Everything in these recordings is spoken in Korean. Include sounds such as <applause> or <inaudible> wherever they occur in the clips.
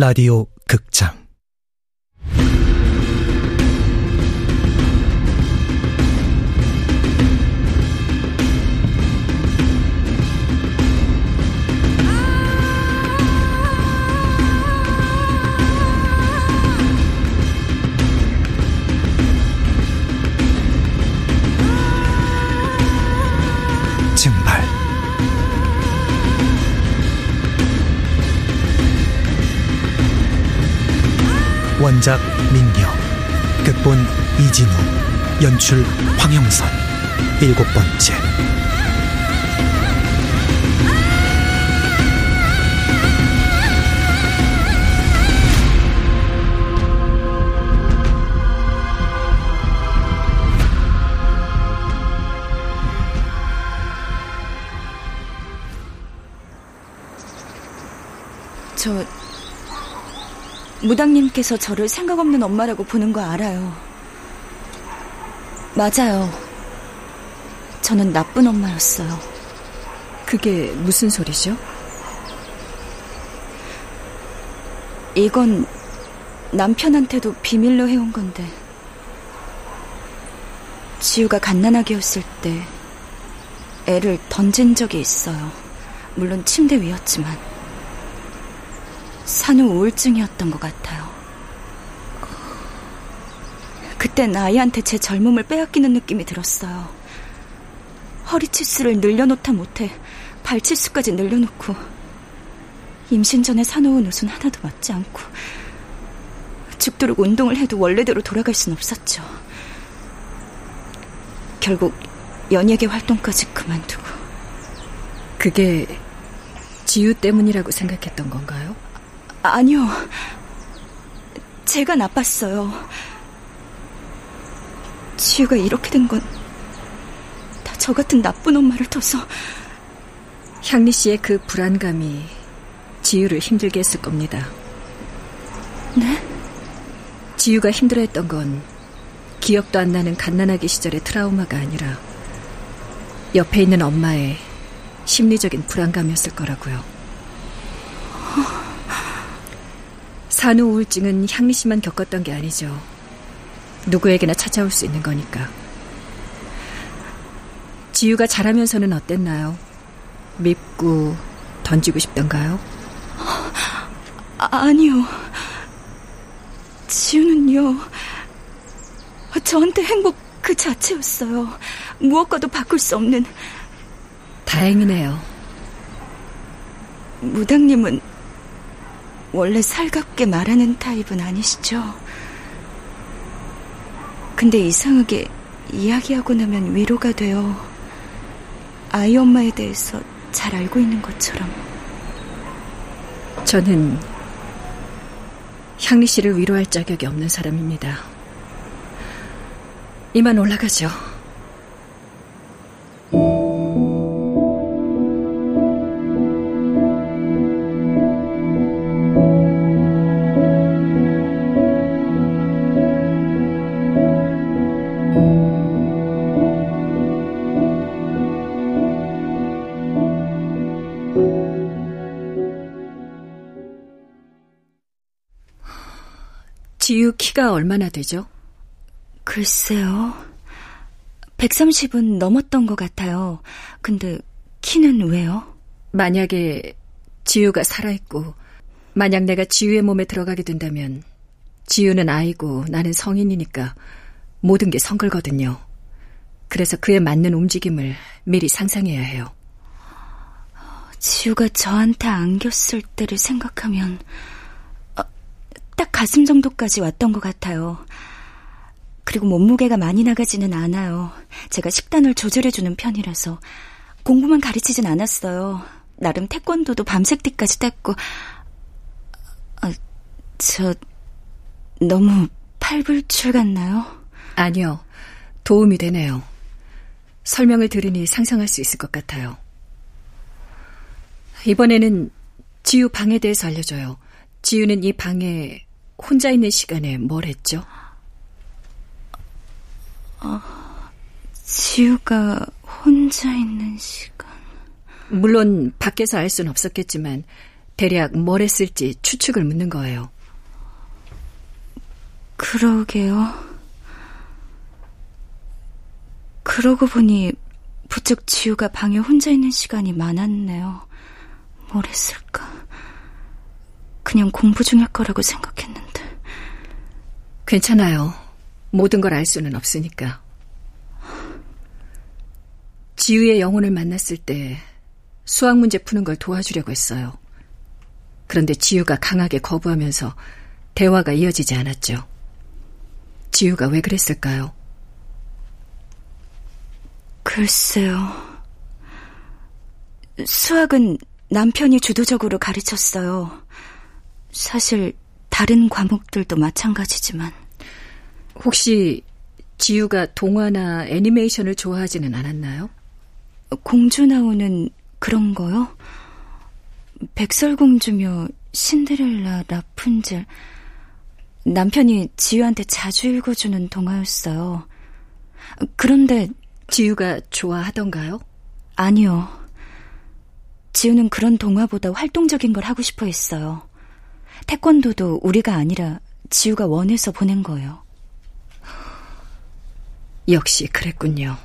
라디오 극장 원작 민경 극본 이진우 연출 황영선. 일곱 번째. 저 무당님께서 저를 생각 없는 엄마라고 보는 거 알아요. 맞아요. 저는 나쁜 엄마였어요. 그게 무슨 소리죠? 이건 남편한테도 비밀로 해온 건데. 지우가 갓난아기였을 때 애를 던진 적이 있어요. 물론 침대 위였지만. 산후 우울증이었던 것 같아요. 그땐 아이한테 제 젊음을 빼앗기는 느낌이 들었어요. 허리 치수를 늘려놓다 못해 발 치수까지 늘려놓고 임신 전에 사놓은 옷은 하나도 맞지 않고 죽도록 운동을 해도 원래대로 돌아갈 순 없었죠. 결국 연예계 활동까지 그만두고 그게 지유 때문이라고 생각했던 건가요? 아니요. 제가 나빴어요. 지우가 이렇게 된 건 다 저 같은 나쁜 엄마를 둬서 향리 씨의 그 불안감이 지유를 힘들게 했을 겁니다. 네? 지유가 힘들어했던 건 기억도 안 나는 갓난아기 시절의 트라우마가 아니라 옆에 있는 엄마의 심리적인 불안감이었을 거라고요. 산후 우울증은 향리 씨만 겪었던 게 아니죠. 누구에게나 찾아올 수 있는 거니까. 지유가 자라면서는 어땠나요? 밉고 던지고 싶던가요? 아, 아니요. 지우는요. 저한테 행복 그 자체였어요. 무엇과도 바꿀 수 없는. 다행이네요. 무당님은 원래 살갑게 말하는 타입은 아니시죠? 근데 이상하게 이야기하고 나면 위로가 돼요. 아이 엄마에 대해서 잘 알고 있는 것처럼. 저는 향리 씨를 위로할 자격이 없는 사람입니다. 이만 올라가죠. 지유 키가 얼마나 되죠? 글쎄요. 130은 넘었던 것 같아요. 근데 키는 왜요? 만약에 지유가 살아있고, 만약 내가 지유의 몸에 들어가게 된다면, 지유는 아이고 나는 성인이니까 모든 게 성글거든요. 그래서 그에 맞는 움직임을 미리 상상해야 해요. 지우가 저한테 안겼을 때를 생각하면 가슴 정도까지 왔던 것 같아요. 그리고 몸무게가 많이 나가지는 않아요. 제가 식단을 조절해주는 편이라서 공부만 가르치진 않았어요. 나름 태권도도 밤새띠까지 뗐고 아, 저 너무 팔불출 같나요? 아니요. 도움이 되네요. 설명을 들으니 상상할 수 있을 것 같아요. 이번에는 지유 방에 대해서 알려줘요. 지유는 이 방에 혼자 있는 시간에 뭘 했죠? 어, 지유가 혼자 있는 시간. 물론 밖에서 알 수는 없었겠지만 대략 뭘 했을지 추측을 묻는 거예요. 그러게요. 그러고 보니 부쩍 지우가 방에 혼자 있는 시간이 많았네요. 뭘 했을까? 그냥 공부 중일 거라고 생각했는데. 괜찮아요. 모든 걸 알 수는 없으니까. 지우의 영혼을 만났을 때 수학 문제 푸는 걸 도와주려고 했어요. 그런데 지우가 강하게 거부하면서 대화가 이어지지 않았죠. 지우가 왜 그랬을까요? 글쎄요. 수학은 남편이 주도적으로 가르쳤어요. 사실 다른 과목들도 마찬가지지만. 혹시 지우가 동화나 애니메이션을 좋아하지는 않았나요? 공주 나오는 그런 거요? 백설공주며 신데렐라, 라푼젤. 남편이 지우한테 자주 읽어주는 동화였어요. 그런데 지우가 좋아하던가요? 아니요. 지우는 그런 동화보다 활동적인 걸 하고 싶어 했어요. 태권도도 우리가 아니라 지우가 원해서 보낸 거예요. 역시 그랬군요.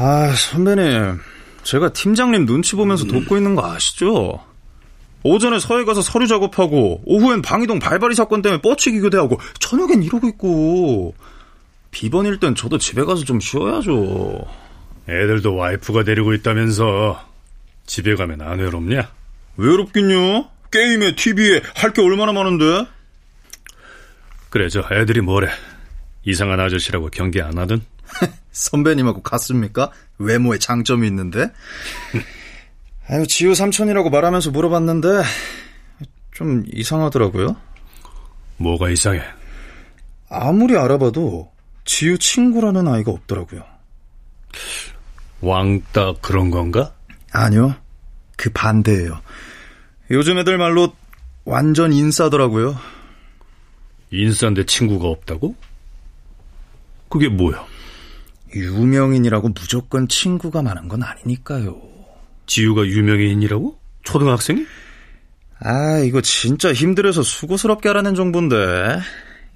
아, 선배님. 제가 팀장님 눈치 보면서 돕고 있는 거 아시죠? 오전에 서해 가서 서류 작업하고 오후엔 방이동 발발이 사건 때문에 뻗치기 교대하고 저녁엔 이러고 있고 비번일 땐 저도 집에 가서 좀 쉬어야죠. 애들도 와이프가 데리고 있다면서 집에 가면 안 외롭냐? 외롭긴요. 게임에 TV에 할 게 얼마나 많은데. 그래 저 애들이 뭐래? 이상한 아저씨라고 경계 안 하든? <laughs> 선배님하고 같습니까? 외모에 장점이 있는데. 아유, 지우 삼촌이라고 말하면서 물어봤는데 좀 이상하더라고요. 뭐가 이상해? 아무리 알아봐도 지우 친구라는 아이가 없더라고요. 왕따 그런 건가? 아니요. 그 반대예요. 요즘 애들 말로 완전 인싸더라고요. 인싸인데 친구가 없다고? 그게 뭐야? 유명인이라고 무조건 친구가 많은 건 아니니까요. 지우가 유명인이라고? 초등학생이? 아, 이거 진짜 힘들어서 수고스럽게 알아낸 정보인데.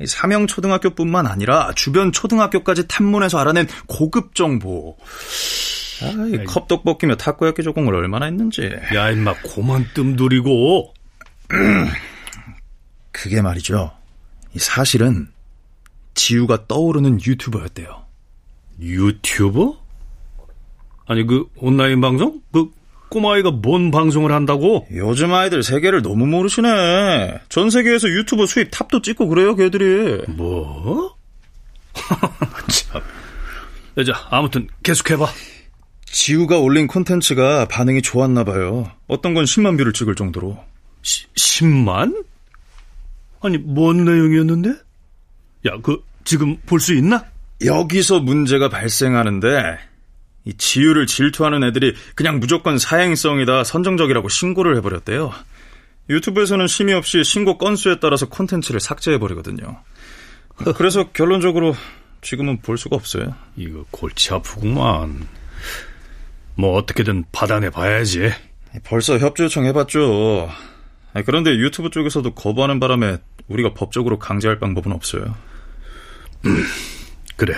삼형 초등학교뿐만 아니라 주변 초등학교까지 탐문해서 알아낸 고급 정보. 아, 이 컵떡볶이며 타코야끼 조공을 얼마나 했는지. 야, 임마, 고만 뜸들이고. 그게 말이죠. 사실은 지우가 떠오르는 유튜버였대요. 유튜버? 아니, 그 온라인 방송? 그 꼬마아이가 뭔 방송을 한다고? 요즘 아이들 세계를 너무 모르시네. 전 세계에서 유튜브 수입 탑도 찍고 그래요, 걔들이. 뭐? <laughs> 참. 자, 아무튼 계속해봐. 지우가 올린 콘텐츠가 반응이 좋았나 봐요. 어떤 건 10만 뷰를 찍을 정도로. 시, 10만? 아니, 뭔 내용이었는데? 야, 그 지금 볼 수 있나? 여기서 문제가 발생하는데 이 지유를 질투하는 애들이 그냥 무조건 사행성이다 선정적이라고 신고를 해버렸대요. 유튜브에서는 심의 없이 신고 건수에 따라서 콘텐츠를 삭제해버리거든요. 그래서 결론적으로 지금은 볼 수가 없어요. 이거 골치 아프구만. 뭐 어떻게든 받아내 봐야지. 벌써 협조 요청 해봤죠. 그런데 유튜브 쪽에서도 거부하는 바람에 우리가 법적으로 강제할 방법은 없어요. <clears throat> 음, 그래.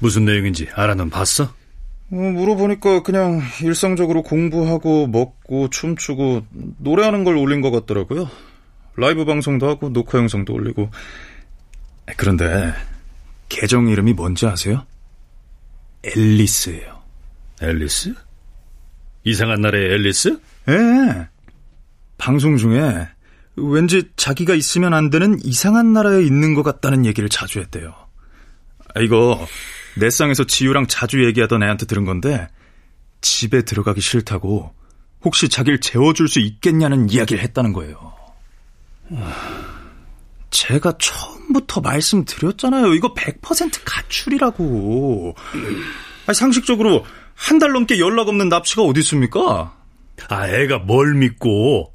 무슨 내용인지 알아는 봤어? 어, 물어보니까 그냥 일상적으로 공부하고 먹고 춤추고 노래하는 걸 올린 것 같더라고요. 라이브 방송도 하고 녹화 영상도 올리고. 그런데 계정 이름이 뭔지 아세요? 앨리스예요. 앨리스? 이상한 나라의 앨리스? 예. 네. 방송 중에 왠지 자기가 있으면 안 되는 이상한 나라에 있는 것 같다는 얘기를 자주 했대요. 이거 넷상에서 지유랑 자주 얘기하던 애한테 들은 건데 집에 들어가기 싫다고 혹시 자기를 재워줄 수 있겠냐는 이야기를 했다는 거예요. 제가 처음부터 말씀드렸잖아요. 이거 100% 가출이라고. 아니, 상식적으로 한 달 넘게 연락 없는 납치가 어디 있습니까? 아, 애가 뭘 믿고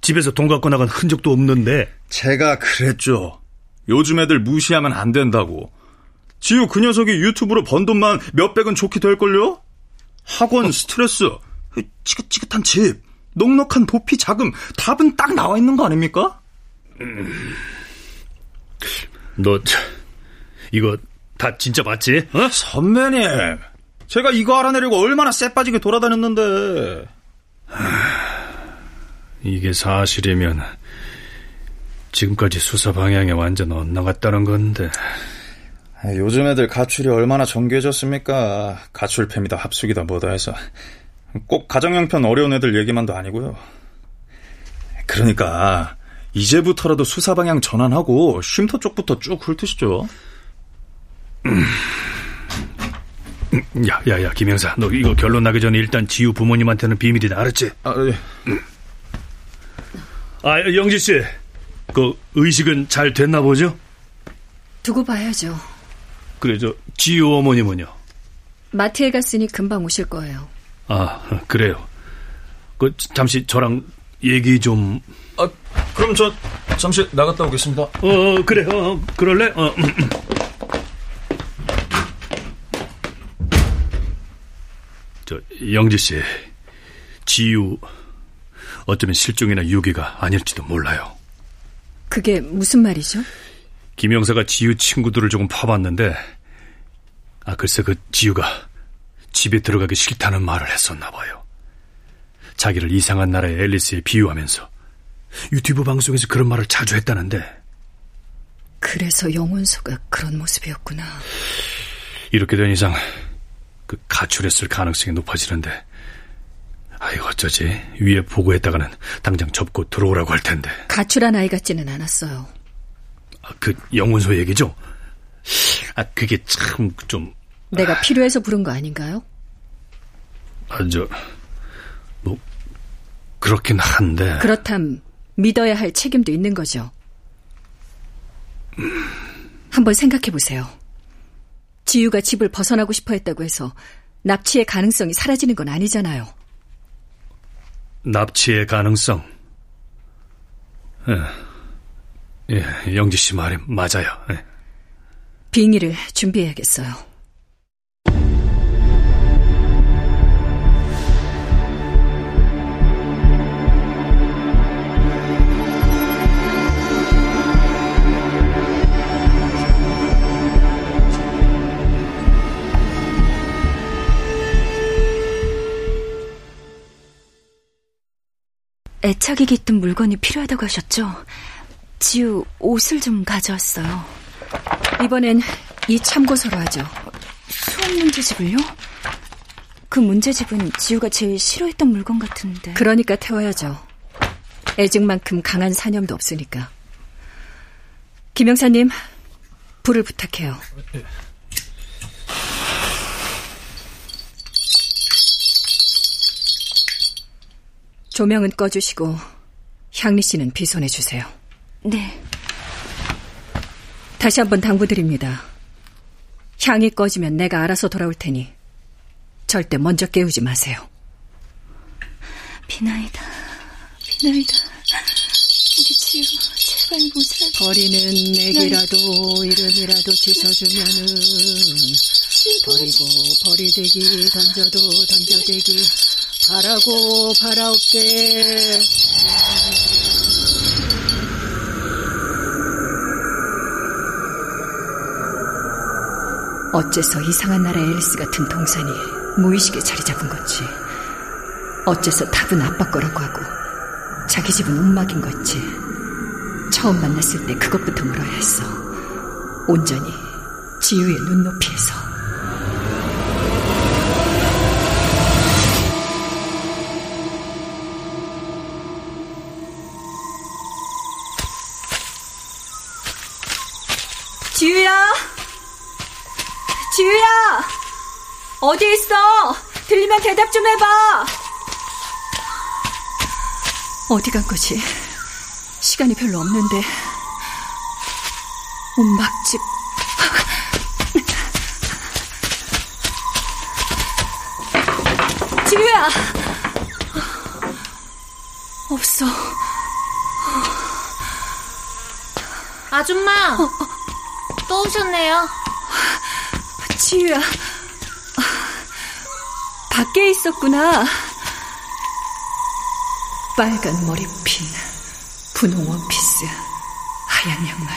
집에서 돈 갖고 나간 흔적도 없는데. 제가 그랬죠. 요즘 애들 무시하면 안 된다고. 지우 그 녀석이 유튜브로 번 돈만 몇백은 좋게 될걸요? 학원, 스트레스, 지긋지긋한 집, 넉넉한 도피 자금, 답은 딱 나와 있는 거 아닙니까? 음. 너, 이거 다 진짜 맞지? 어? 선배님, 제가 이거 알아내려고 얼마나 쎄빠지게 돌아다녔는데. 이게 사실이면 지금까지 수사 방향에 완전 엇나갔다는 건데. 요즘 애들 가출이 얼마나 정교해졌습니까? 가출팸이다 합숙이다 뭐다 해서 꼭 가정형편 어려운 애들 얘기만도 아니고요. 그러니까 이제부터라도 수사 방향 전환하고 쉼터 쪽부터 쭉 훑으시죠. 야, 야, 야, 김영사, 너 이거 결론 나기 전에 일단 지우 부모님한테는 비밀이다, 알았지? 아, 예. 아, 영지 씨, 그 의식은 잘 됐나 보죠? 두고 봐야죠. 그래, 저 지우 어머님은요? 마트에 갔으니 금방 오실 거예요. 아, 그래요. 그 잠시 저랑 얘기 좀. 아, 그럼 저 잠시 나갔다 오겠습니다. 어, 그래, 어, 그럴래? 어. 저 영지 씨, 지유 어쩌면 실종이나 유기가 아닐지도 몰라요. 그게 무슨 말이죠? 김영사가 지유 친구들을 조금 파봤는데, 아 글쎄 그 지유가 집에 들어가기 싫다는 말을 했었나 봐요. 자기를 이상한 나라의 앨리스에 비유하면서 유튜브 방송에서 그런 말을 자주 했다는데. 그래서 영원소가 그런 모습이었구나. 이렇게 된 이상 그 가출했을 가능성이 높아지는데 아이 어쩌지 위에 보고했다가는 당장 접고 들어오라고 할 텐데 가출한 아이 같지는 않았어요 아, 그 영문소 얘기죠? 아 그게 참 좀 내가 필요해서 부른 거 아닌가요? 아 저 뭐 그렇긴 한데 그렇담 믿어야 할 책임도 있는 거죠 한번 생각해 보세요 지유가 집을 벗어나고 싶어 했다고 해서 납치의 가능성이 사라지는 건 아니잖아요. 납치의 가능성? 예, 예 영지 씨 말이 맞아요. 예. 빙의를 준비해야겠어요. 애착이 깃든 물건이 필요하다고 하셨죠? 지우 옷을 좀 가져왔어요. 이번엔 이 참고서로 하죠. 수학 문제집을요? 그 문제집은 지우가 제일 싫어했던 물건 같은데. 그러니까 태워야죠. 애증만큼 강한 사념도 없으니까. 김영사님, 불을 부탁해요. 네. 조명은 꺼주시고 향리 씨는 비손해 주세요. 네. 다시 한번 당부드립니다. 향이 꺼지면 내가 알아서 돌아올 테니 절대 먼저 깨우지 마세요. 비나이다, 비나이다. 우리 지우 제발 무살. 버리는 내기라도 이름이라도 주셔주면은 버리고 버리대기 던져도 던져대기 바라고 바라올게. 어째서 이상한 나라의 앨리스 같은 동산이 무의식에 자리 잡은 건지, 어째서 답은 아빠 거라고 하고, 자기 집은 움막인 건지, 처음 만났을 때 그것부터 물어야 했어. 온전히 지유의 눈높이에서. 대답 좀 해봐! 어디 간 거지? 시간이 별로 없는데. 온막집. 지유야! 없어. 아줌마! 또 오셨네요. 지유야. 밖에 있었구나. 빨간 머리핀, 분홍 원피스, 하얀 양말.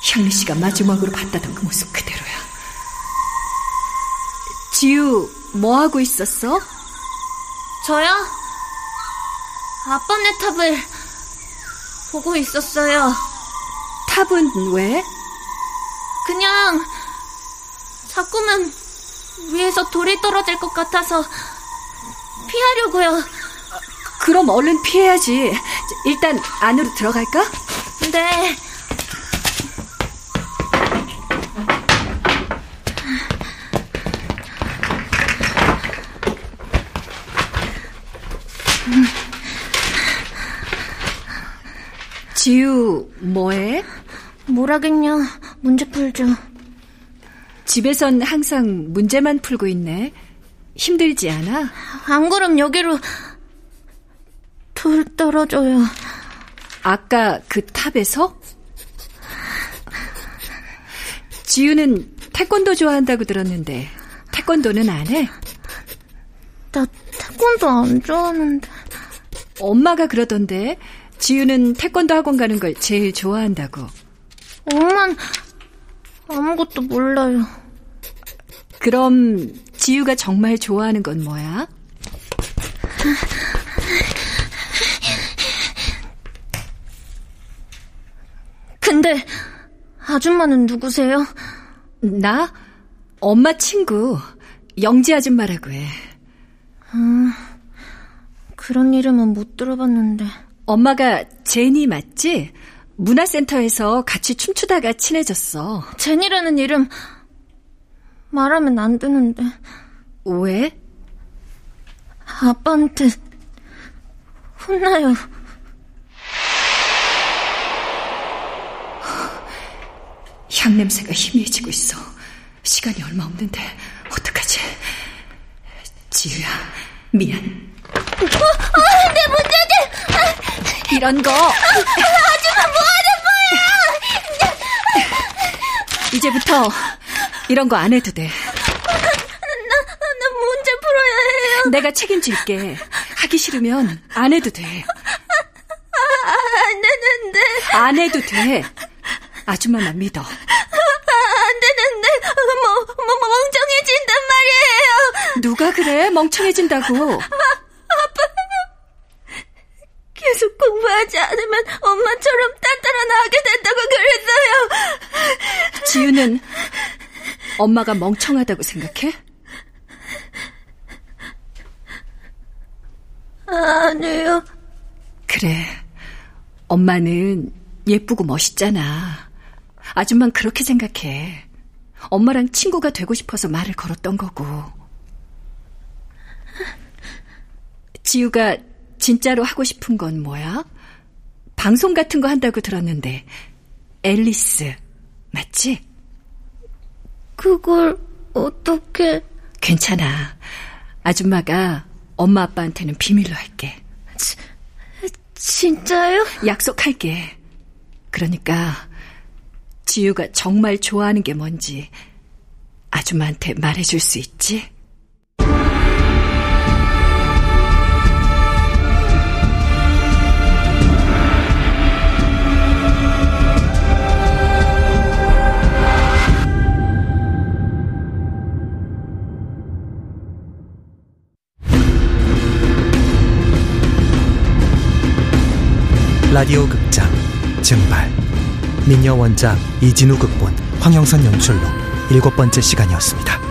현리 씨가 마지막으로 봤다던 그 모습 그대로야. 지유, 뭐 하고 있었어? 저요? 아빠네 탑을 보고 있었어요. 탑은 왜? 그냥 자꾸만 위에서 돌이 떨어질 것 같아서 피하려고요. 그럼 얼른 피해야지. 일단 안으로 들어갈까? 네. 지유, 뭐해? 뭐라겠냐. 문제 풀죠. 집에선 항상 문제만 풀고 있네. 힘들지 않아? 안 그럼 여기로 돌 떨어져요. 아까 그 탑에서? 지유는 태권도 좋아한다고 들었는데 태권도는 안 해? 나 태권도 안 좋아하는데. 엄마가 그러던데 지유는 태권도 학원 가는 걸 제일 좋아한다고. 엄만 아무것도 몰라요. 그럼 지유가 정말 좋아하는 건 뭐야? 근데 아줌마는 누구세요? 나? 엄마 친구 영지 아줌마라고 해. 그런 이름은 못 들어봤는데. 엄마가 제니 맞지? 문화센터에서 같이 춤추다가 친해졌어. 제니라는 이름 말하면 안 되는데 왜? 아빠한테 혼나요. 향 냄새가 희미해지고 있어. 시간이 얼마 없는데 어떡하지? 지유야, 미안. 어, 어, 내 문제들! 이런 거. 아줌마 뭐 하는 거야! 이제부터 이런 거 안 해도 돼. 나, 나 문제 풀어야 해요. 내가 책임질게. 하기 싫으면 안 해도 돼. 아, 안 되는데. 안 해도 돼. 아줌마만 믿어. 안 되는데. 뭐, 뭐, 뭐 멍청해진단 말이에요. 누가 그래? 멍청해진다고. 계속 공부하지 않으면 엄마처럼 딴따라나게 된다고 그랬어요. 지유는 엄마가 멍청하다고 생각해? 아니요. 그래. 엄마는 예쁘고 멋있잖아. 아줌만 그렇게 생각해. 엄마랑 친구가 되고 싶어서 말을 걸었던 거고. 지우가 진짜로 하고 싶은 건 뭐야? 방송 같은 거 한다고 들었는데, 앨리스, 맞지? 그걸 어떻게... 괜찮아. 아줌마가 엄마 아빠한테는 비밀로 할게. 진짜요? 약속할게. 그러니까 지유가 정말 좋아하는 게 뭔지 아줌마한테 말해줄 수 있지? 라디오 극장 증발 민여 원작 이진우 극본 황영선 연출로 일곱 번째 시간이었습니다.